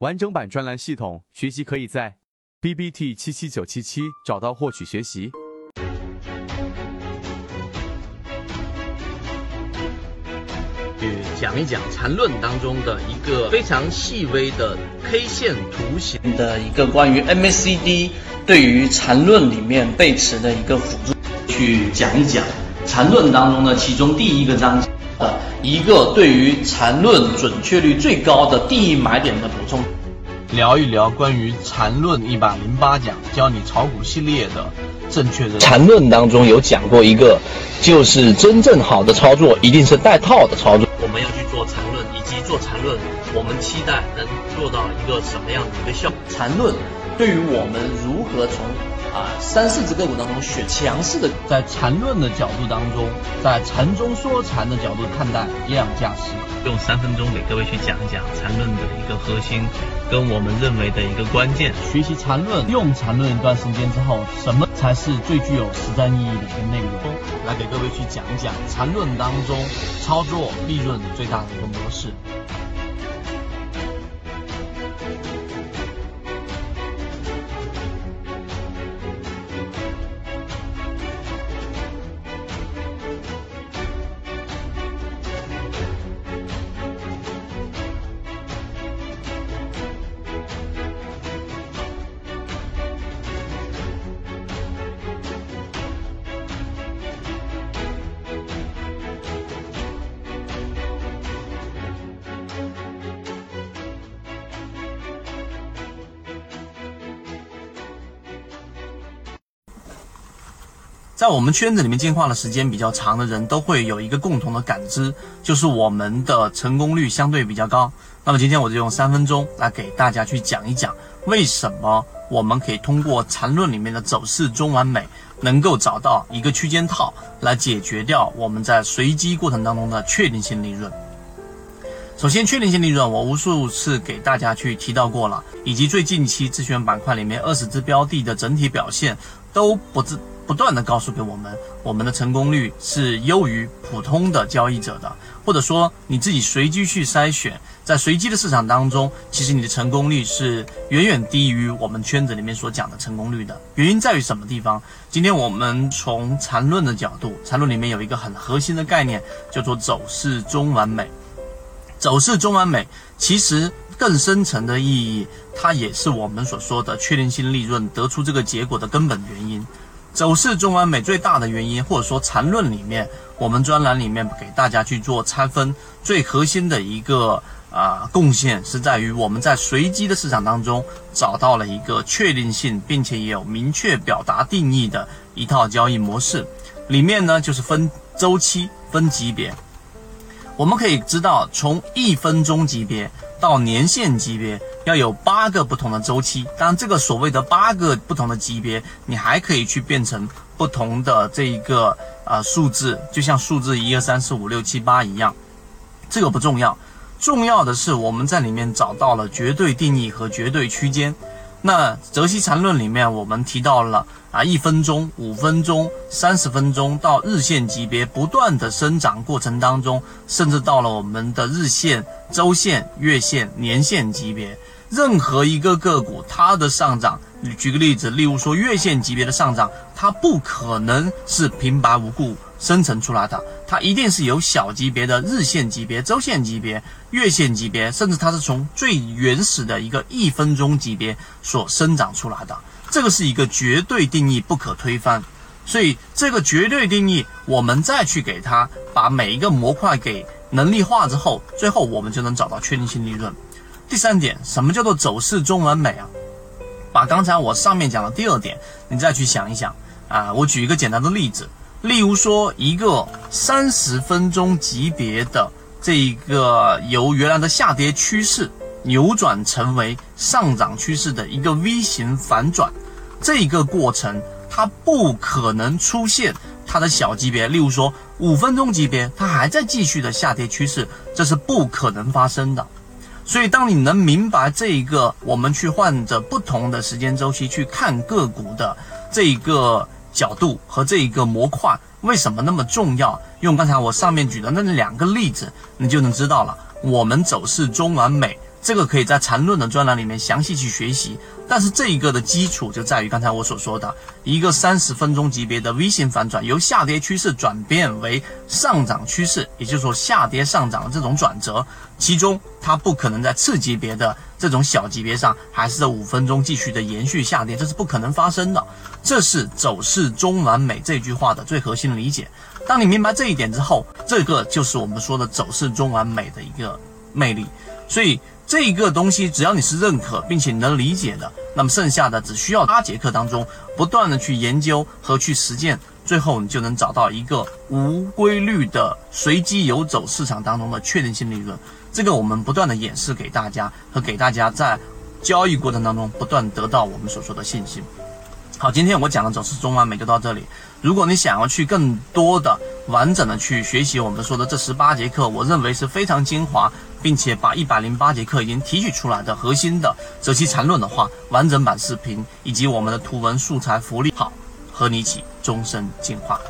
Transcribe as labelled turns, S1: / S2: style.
S1: 完整版专栏系统学习可以在 B B T 七七九七七找到获取学习。
S2: 去讲一讲缠论当中的一个非常细微的 K 线图形
S3: 的一个关于 MACD 对于缠论里面背驰的一个辅助，去讲一讲缠论当中的其中第一个章节。的一个对于缠论准确率最高的第一买点的补充，
S2: 聊一聊关于缠论一百零八讲教你炒股系列的正确的
S3: 缠论当中有讲过一个，就是真正好的操作一定是带套的操作。
S2: 我们要去做缠论，以及做缠论，我们期待能做到一个什么样的一个效果？
S3: 缠论对于我们如何从啊，三四只个股当中选强势的，
S2: 在缠论的角度当中，在缠中说禅的角度看待量价时，用三分钟给各位去讲一讲缠论的一个核心，跟我们认为的一个关键。学习缠论，用缠论一段时间之后，什么才是最具有实战意义的一个内容？来给各位去讲一讲缠论当中操作利润最大的一个模式。在我们圈子里面进化的时间比较长的人，都会有一个共同的感知，就是我们的成功率相对比较高。那么今天我就用三分钟来给大家去讲一讲，为什么我们可以通过缠论里面的走势中完美，能够找到一个区间套来解决掉我们在随机过程当中的确定性利润。首先，确定性利润我无数次给大家去提到过了，以及最近期自选板块里面二十只标的的整体表现都不自。不断的告诉给我们，我们的成功率是优于普通的交易者的，或者说你自己随机去筛选，在随机的市场当中，其实你的成功率是远远低于我们圈子里面所讲的成功率的。原因在于什么地方？今天我们从缠论的角度，缠论里面有一个很核心的概念，叫做走势中完美。走势中完美，其实更深层的意义，它也是我们所说的确定性利润得出这个结果的根本原因。走势中完美最大的原因，或者说缠论里面，我们专栏里面给大家去做拆分，最核心的一个啊贡献是在于我们在随机的市场当中找到了一个确定性，并且也有明确表达定义的一套交易模式，里面呢就是分周期、分级别，我们可以知道从一分钟级别。到年限级别要有八个不同的周期，当然这个所谓的八个不同的级别，你还可以去变成不同的这一个啊数字，就像数字一二三四五六七八一样，这个不重要，重要的是我们在里面找到了绝对定义和绝对区间。那泽西缠论里面我们提到了。啊，一分钟、五分钟、三十分钟到日线级别不断的生长过程当中，甚至到了我们的日线、周线、月线、年线级别，任何一个个股它的上涨，举个例子，例如说月线级别的上涨，它不可能是平白无故生成出来的，它一定是有小级别的日线级别、周线级别、月线级别，甚至它是从最原始的一个一分钟级别所生长出来的。这个是一个绝对定义，不可推翻。所以这个绝对定义，我们再去给它把每一个模块给能力化之后，最后我们就能找到确定性利润。第三点，什么叫做走势中完美啊？把刚才我上面讲的第二点，你再去想一想啊。我举一个简单的例子，例如说一个三十分钟级别的这一个由原来的下跌趋势。扭转成为上涨趋势的一个 V 型反转，这个过程它不可能出现它的小级别，例如说五分钟级别，它还在继续的下跌趋势，这是不可能发生的。所以，当你能明白这一个，我们去换着不同的时间周期去看个股的这一个角度和这一个模块为什么那么重要，用刚才我上面举的那两个例子，你就能知道了。我们走势中完美。这个可以在缠论的专栏里面详细去学习。但是这一个的基础就在于刚才我所说的一个三十分钟级别的 V 型反转，由下跌趋势转变为上涨趋势，也就是说下跌上涨的这种转折，其中它不可能在次级别的这种小级别上还是在五分钟继续的延续下跌，这是不可能发生的。这是走势中完美这句话的最核心的理解。当你明白这一点之后，这个就是我们说的走势中完美的一个魅力。所以。这一个东西，只要你是认可并且能理解的，那么剩下的只需要八节课当中不断的去研究和去实践，最后你就能找到一个无规律的随机游走市场当中的确定性利润。这个我们不断的演示给大家，和给大家在交易过程当中不断得到我们所说的信心。好，今天我讲的走势中完美就到这里。如果你想要去更多的完整的去学习我们说的这十八节课，我认为是非常精华，并且把一百零八节课已经提取出来的核心的择期缠论的话，完整版视频以及我们的图文素材福利，好，和你一起终身进化。